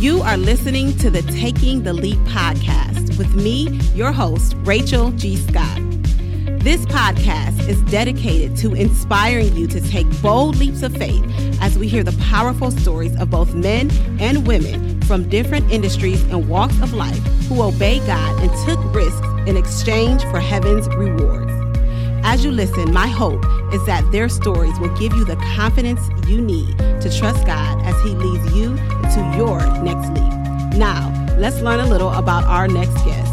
You are listening to the Taking the Leap podcast with me, your host, Rachel G. Scott. This podcast is dedicated to inspiring you to take bold leaps of faith as we hear the powerful stories of both men and women from different industries and walks of life who obeyed God and took risks in exchange for heaven's rewards. As you listen, my hope is that their stories will give you the confidence you need to trust God as He leads you to your next leap. Now, let's learn a little about our next guest.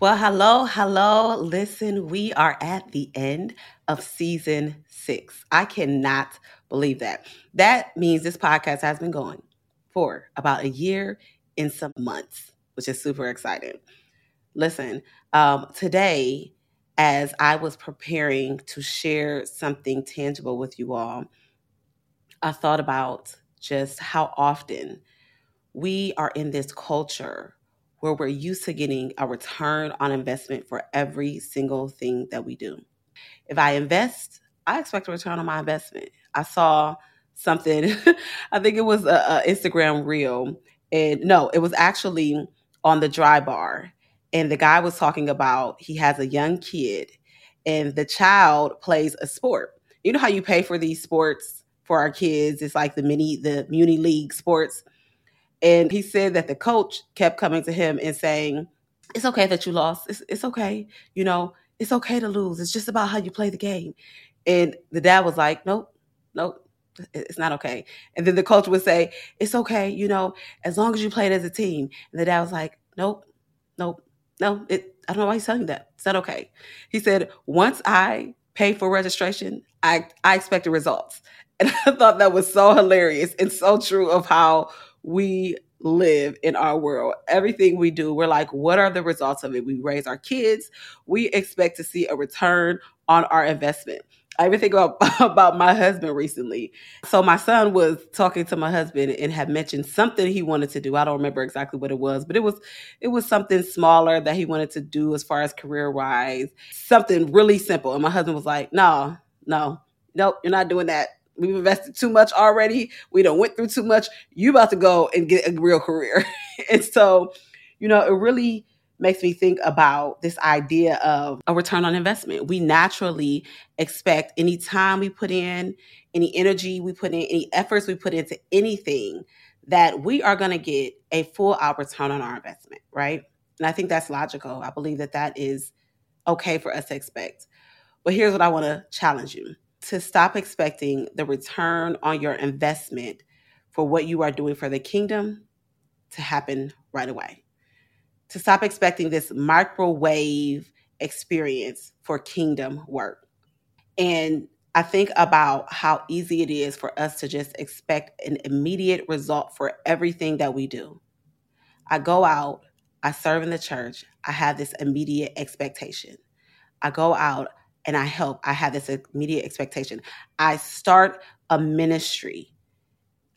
Well, hello, hello. Listen, we are at the end of season six. I cannot believe that. That means this podcast has been going for about a year and some months, which is super exciting. Listen, um, today, as I was preparing to share something tangible with you all, I thought about just how often we are in this culture where we're used to getting a return on investment for every single thing that we do. If I invest, I expect a return on my investment. I saw something, I think it was a, a Instagram reel, and no, it was actually on the dry bar. and the guy was talking about he has a young kid and the child plays a sport. You know how you pay for these sports for our kids? It's like the mini the muni league sports. And he said that the coach kept coming to him and saying, It's okay that you lost. It's, it's okay. You know, it's okay to lose. It's just about how you play the game. And the dad was like, Nope, nope, it's not okay. And then the coach would say, It's okay, you know, as long as you played as a team. And the dad was like, Nope, nope, no, it, I don't know why he's telling you that. It's not okay. He said, once I pay for registration, I, I expect the results. And I thought that was so hilarious and so true of how we live in our world. Everything we do, we're like, what are the results of it? We raise our kids, we expect to see a return on our investment. I even think about, about my husband recently. So my son was talking to my husband and had mentioned something he wanted to do. I don't remember exactly what it was, but it was it was something smaller that he wanted to do as far as career wise, something really simple. And my husband was like, "No, no, nope, you're not doing that. We've invested too much already. We don't went through too much. You about to go and get a real career." and so, you know, it really makes me think about this idea of a return on investment. We naturally expect any time we put in, any energy we put in, any efforts we put into anything, that we are going to get a full out return on our investment, right? And I think that's logical. I believe that that is okay for us to expect. But here's what I want to challenge you to stop expecting the return on your investment for what you are doing for the kingdom to happen right away to stop expecting this microwave experience for kingdom work. And I think about how easy it is for us to just expect an immediate result for everything that we do. I go out, I serve in the church, I have this immediate expectation. I go out and I help, I have this immediate expectation. I start a ministry,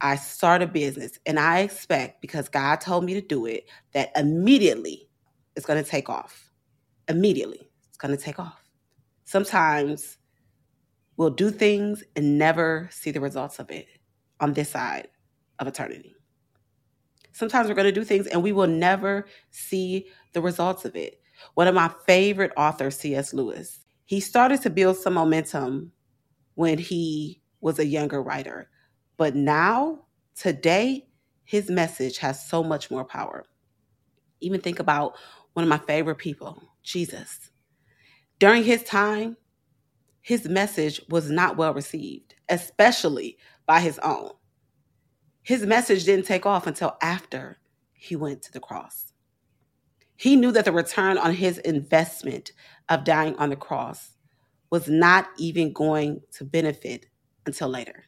I start a business and I expect, because God told me to do it, that immediately it's going to take off. Immediately it's going to take off. Sometimes we'll do things and never see the results of it on this side of eternity. Sometimes we're going to do things and we will never see the results of it. One of my favorite authors, C.S. Lewis, he started to build some momentum when he was a younger writer but now, today, his message has so much more power. Even think about one of my favorite people, Jesus. During his time, his message was not well received, especially by his own. His message didn't take off until after he went to the cross. He knew that the return on his investment of dying on the cross was not even going to benefit until later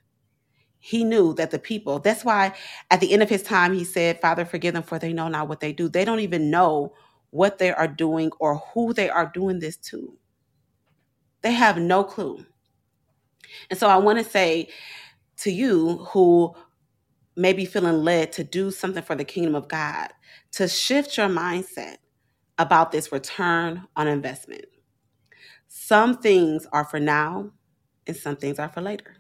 he knew that the people, that's why at the end of his time, he said, Father, forgive them for they know not what they do. They don't even know what they are doing or who they are doing this to. They have no clue. And so I want to say to you who may be feeling led to do something for the kingdom of God, to shift your mindset about this return on investment. Some things are for now and some things are for later.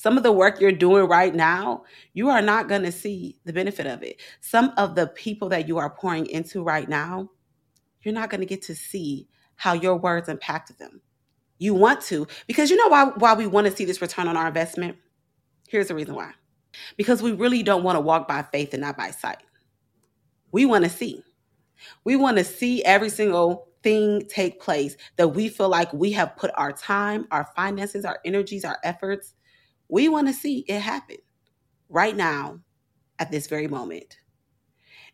Some of the work you're doing right now, you are not going to see the benefit of it. Some of the people that you are pouring into right now, you're not going to get to see how your words impacted them. You want to, because you know why, why we want to see this return on our investment? Here's the reason why. Because we really don't want to walk by faith and not by sight. We want to see. We want to see every single thing take place that we feel like we have put our time, our finances, our energies, our efforts. We want to see it happen right now at this very moment.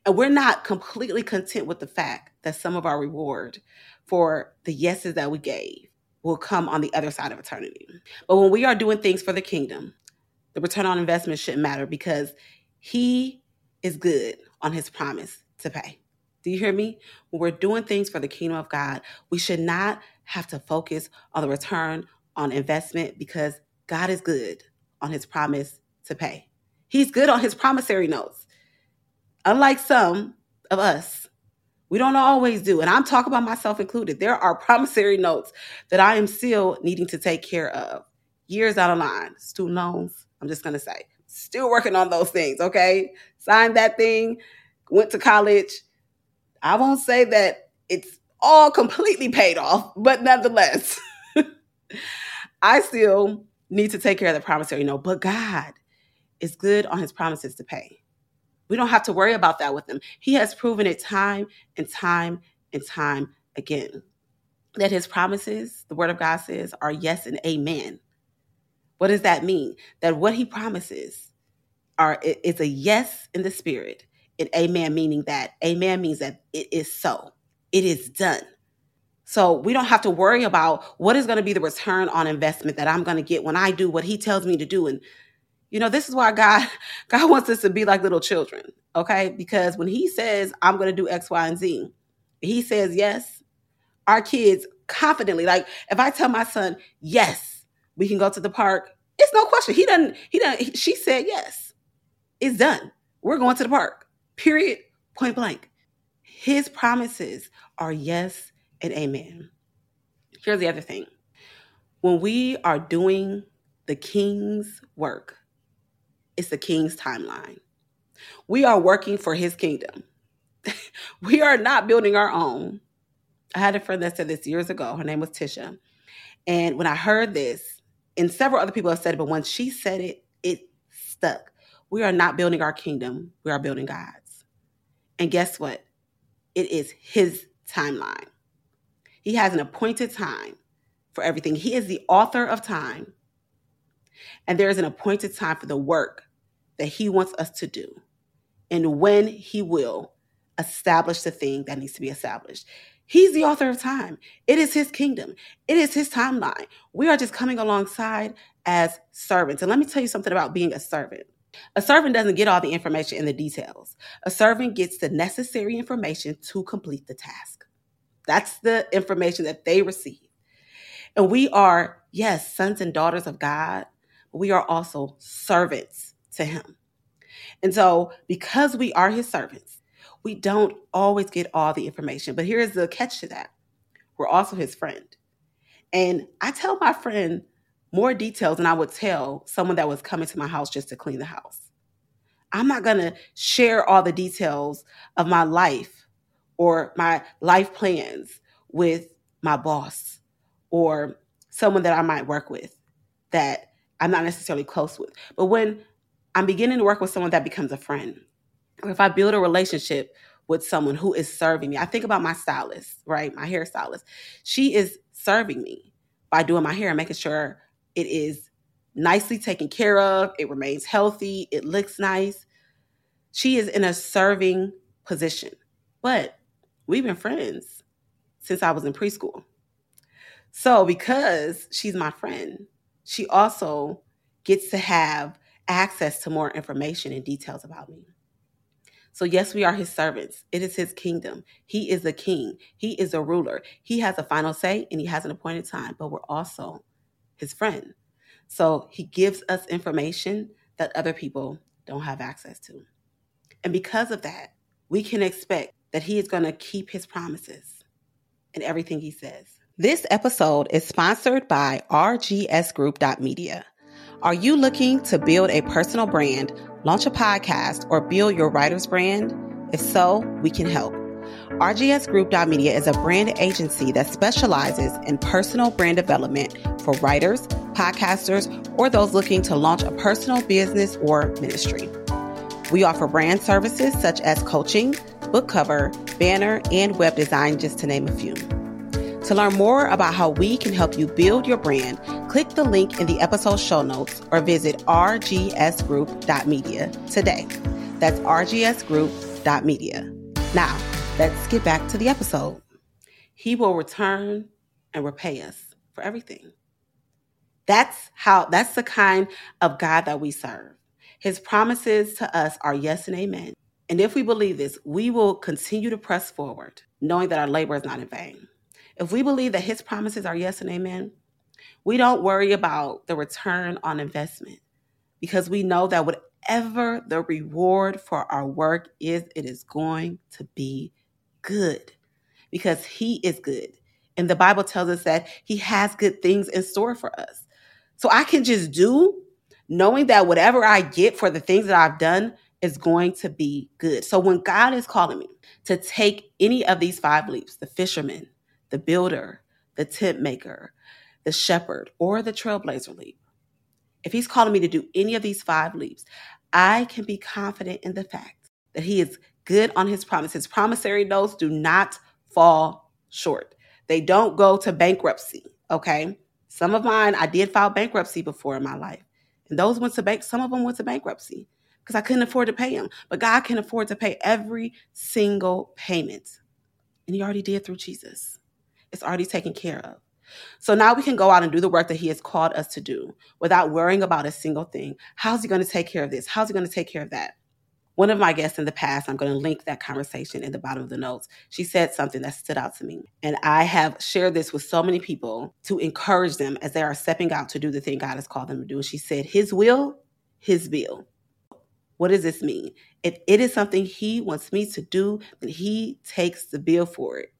And we're not completely content with the fact that some of our reward for the yeses that we gave will come on the other side of eternity. But when we are doing things for the kingdom, the return on investment shouldn't matter because he is good on his promise to pay. Do you hear me? When we're doing things for the kingdom of God, we should not have to focus on the return on investment because God is good on his promise to pay. He's good on his promissory notes. Unlike some of us, we don't always do. And I'm talking about myself included. There are promissory notes that I am still needing to take care of years out of line. Student loans, I'm just going to say, still working on those things, okay? Signed that thing, went to college, I won't say that it's all completely paid off, but nonetheless, I still need to take care of the promissory note. But God is good on his promises to pay. We don't have to worry about that with him. He has proven it time and time and time again that his promises, the word of God says, are yes and amen. What does that mean? That what he promises are is a yes in the spirit and amen meaning that amen means that it is so it is done so we don't have to worry about what is going to be the return on investment that i'm going to get when i do what he tells me to do. And you know this is why god god wants us to be like little children okay? Because when he says i'm going to do x y and z he says yes our kids confidently like if i tell my son yes we can go to the park it's no question. He doesn't he doesn't she said yes it's done. We're going to the park period, point blank. His promises are yes and amen. Here's the other thing when we are doing the king's work, it's the king's timeline. We are working for his kingdom. we are not building our own. I had a friend that said this years ago. Her name was Tisha. And when I heard this, and several other people have said it, but when she said it, it stuck. We are not building our kingdom, we are building God's. And guess what? It is his timeline. He has an appointed time for everything. He is the author of time. And there is an appointed time for the work that he wants us to do and when he will establish the thing that needs to be established. He's the author of time. It is his kingdom. It is his timeline. We are just coming alongside as servants. And let me tell you something about being a servant. A servant doesn't get all the information and the details. A servant gets the necessary information to complete the task. That's the information that they receive. And we are, yes, sons and daughters of God, but we are also servants to Him. And so, because we are His servants, we don't always get all the information. But here's the catch to that we're also His friend. And I tell my friend more details than I would tell someone that was coming to my house just to clean the house. I'm not going to share all the details of my life or my life plans with my boss or someone that I might work with that I'm not necessarily close with. But when I'm beginning to work with someone that becomes a friend, or if I build a relationship with someone who is serving me, I think about my stylist, right? My hairstylist. She is serving me by doing my hair and making sure it is nicely taken care of. It remains healthy. It looks nice. She is in a serving position. But we've been friends since I was in preschool. So, because she's my friend, she also gets to have access to more information and details about me. So, yes, we are his servants. It is his kingdom. He is the king, he is a ruler. He has a final say and he has an appointed time, but we're also his friend. So he gives us information that other people don't have access to. And because of that, we can expect that he is going to keep his promises and everything he says. This episode is sponsored by RGSGroup.media. Are you looking to build a personal brand, launch a podcast, or build your writer's brand? If so, we can help. RGS Group Media is a brand agency that specializes in personal brand development for writers, podcasters, or those looking to launch a personal business or ministry. We offer brand services such as coaching, book cover, banner, and web design, just to name a few. To learn more about how we can help you build your brand, click the link in the episode show notes or visit rgsgroup.media today. That's rgsgroup.media. Now, let's get back to the episode. He will return and repay us for everything. That's how, that's the kind of God that we serve. His promises to us are yes and amen. And if we believe this, we will continue to press forward, knowing that our labor is not in vain. If we believe that his promises are yes and amen, we don't worry about the return on investment because we know that whatever the reward for our work is, it is going to be good because he is good. And the Bible tells us that he has good things in store for us. So I can just do knowing that whatever I get for the things that I've done is going to be good. So when God is calling me to take any of these five leaps the fisherman, the builder, the tent maker, the shepherd, or the trailblazer leap if He's calling me to do any of these five leaps, I can be confident in the fact that He is good on His promise. His promissory notes do not fall short, they don't go to bankruptcy. Okay. Some of mine, I did file bankruptcy before in my life. And those went to bank, some of them went to bankruptcy because I couldn't afford to pay them. But God can afford to pay every single payment. And He already did through Jesus. It's already taken care of. So now we can go out and do the work that He has called us to do without worrying about a single thing. How's He going to take care of this? How's He going to take care of that? One of my guests in the past, I'm going to link that conversation in the bottom of the notes. She said something that stood out to me. And I have shared this with so many people to encourage them as they are stepping out to do the thing God has called them to do. She said, His will, His bill. What does this mean? If it is something He wants me to do, then He takes the bill for it.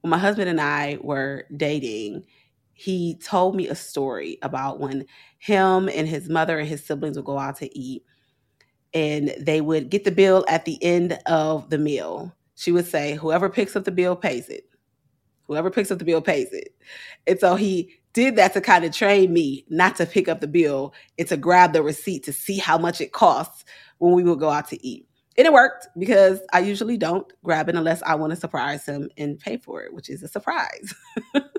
When my husband and I were dating, he told me a story about when him and his mother and his siblings would go out to eat and they would get the bill at the end of the meal. She would say, Whoever picks up the bill pays it. Whoever picks up the bill pays it. And so he did that to kind of train me not to pick up the bill and to grab the receipt to see how much it costs when we would go out to eat. And it worked because I usually don't grab it unless I want to surprise him and pay for it, which is a surprise. but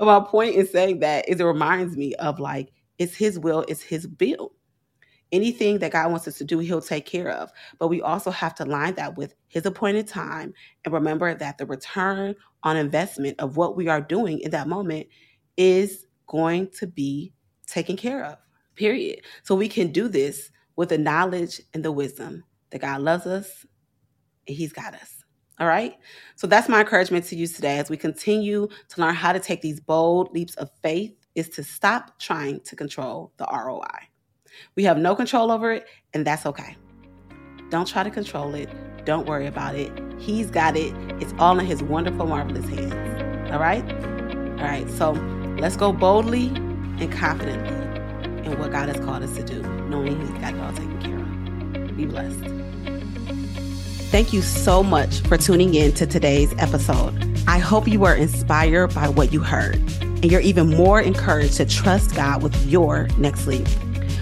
my point in saying that is it reminds me of like, it's his will, it's his bill anything that God wants us to do, He'll take care of. But we also have to line that with His appointed time and remember that the return on investment of what we are doing in that moment is going to be taken care of, period. So we can do this with the knowledge and the wisdom that God loves us and He's got us. All right. So that's my encouragement to you today as we continue to learn how to take these bold leaps of faith is to stop trying to control the ROI. We have no control over it, and that's okay. Don't try to control it. Don't worry about it. He's got it. It's all in His wonderful, marvelous hands. All right? All right. So let's go boldly and confidently in what God has called us to do, knowing He's got all taken care of. Be blessed. Thank you so much for tuning in to today's episode. I hope you were inspired by what you heard, and you're even more encouraged to trust God with your next leap.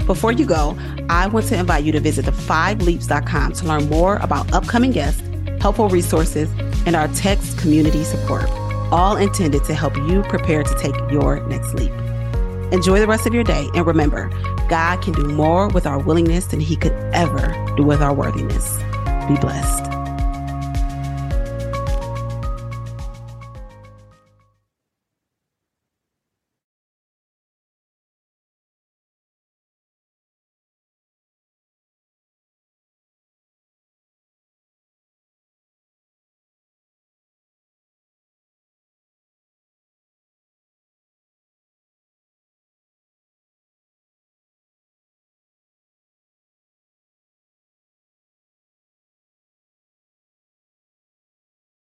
Before you go, I want to invite you to visit the5leaps.com to learn more about upcoming guests, helpful resources, and our text community support, all intended to help you prepare to take your next leap. Enjoy the rest of your day, and remember, God can do more with our willingness than he could ever do with our worthiness. Be blessed.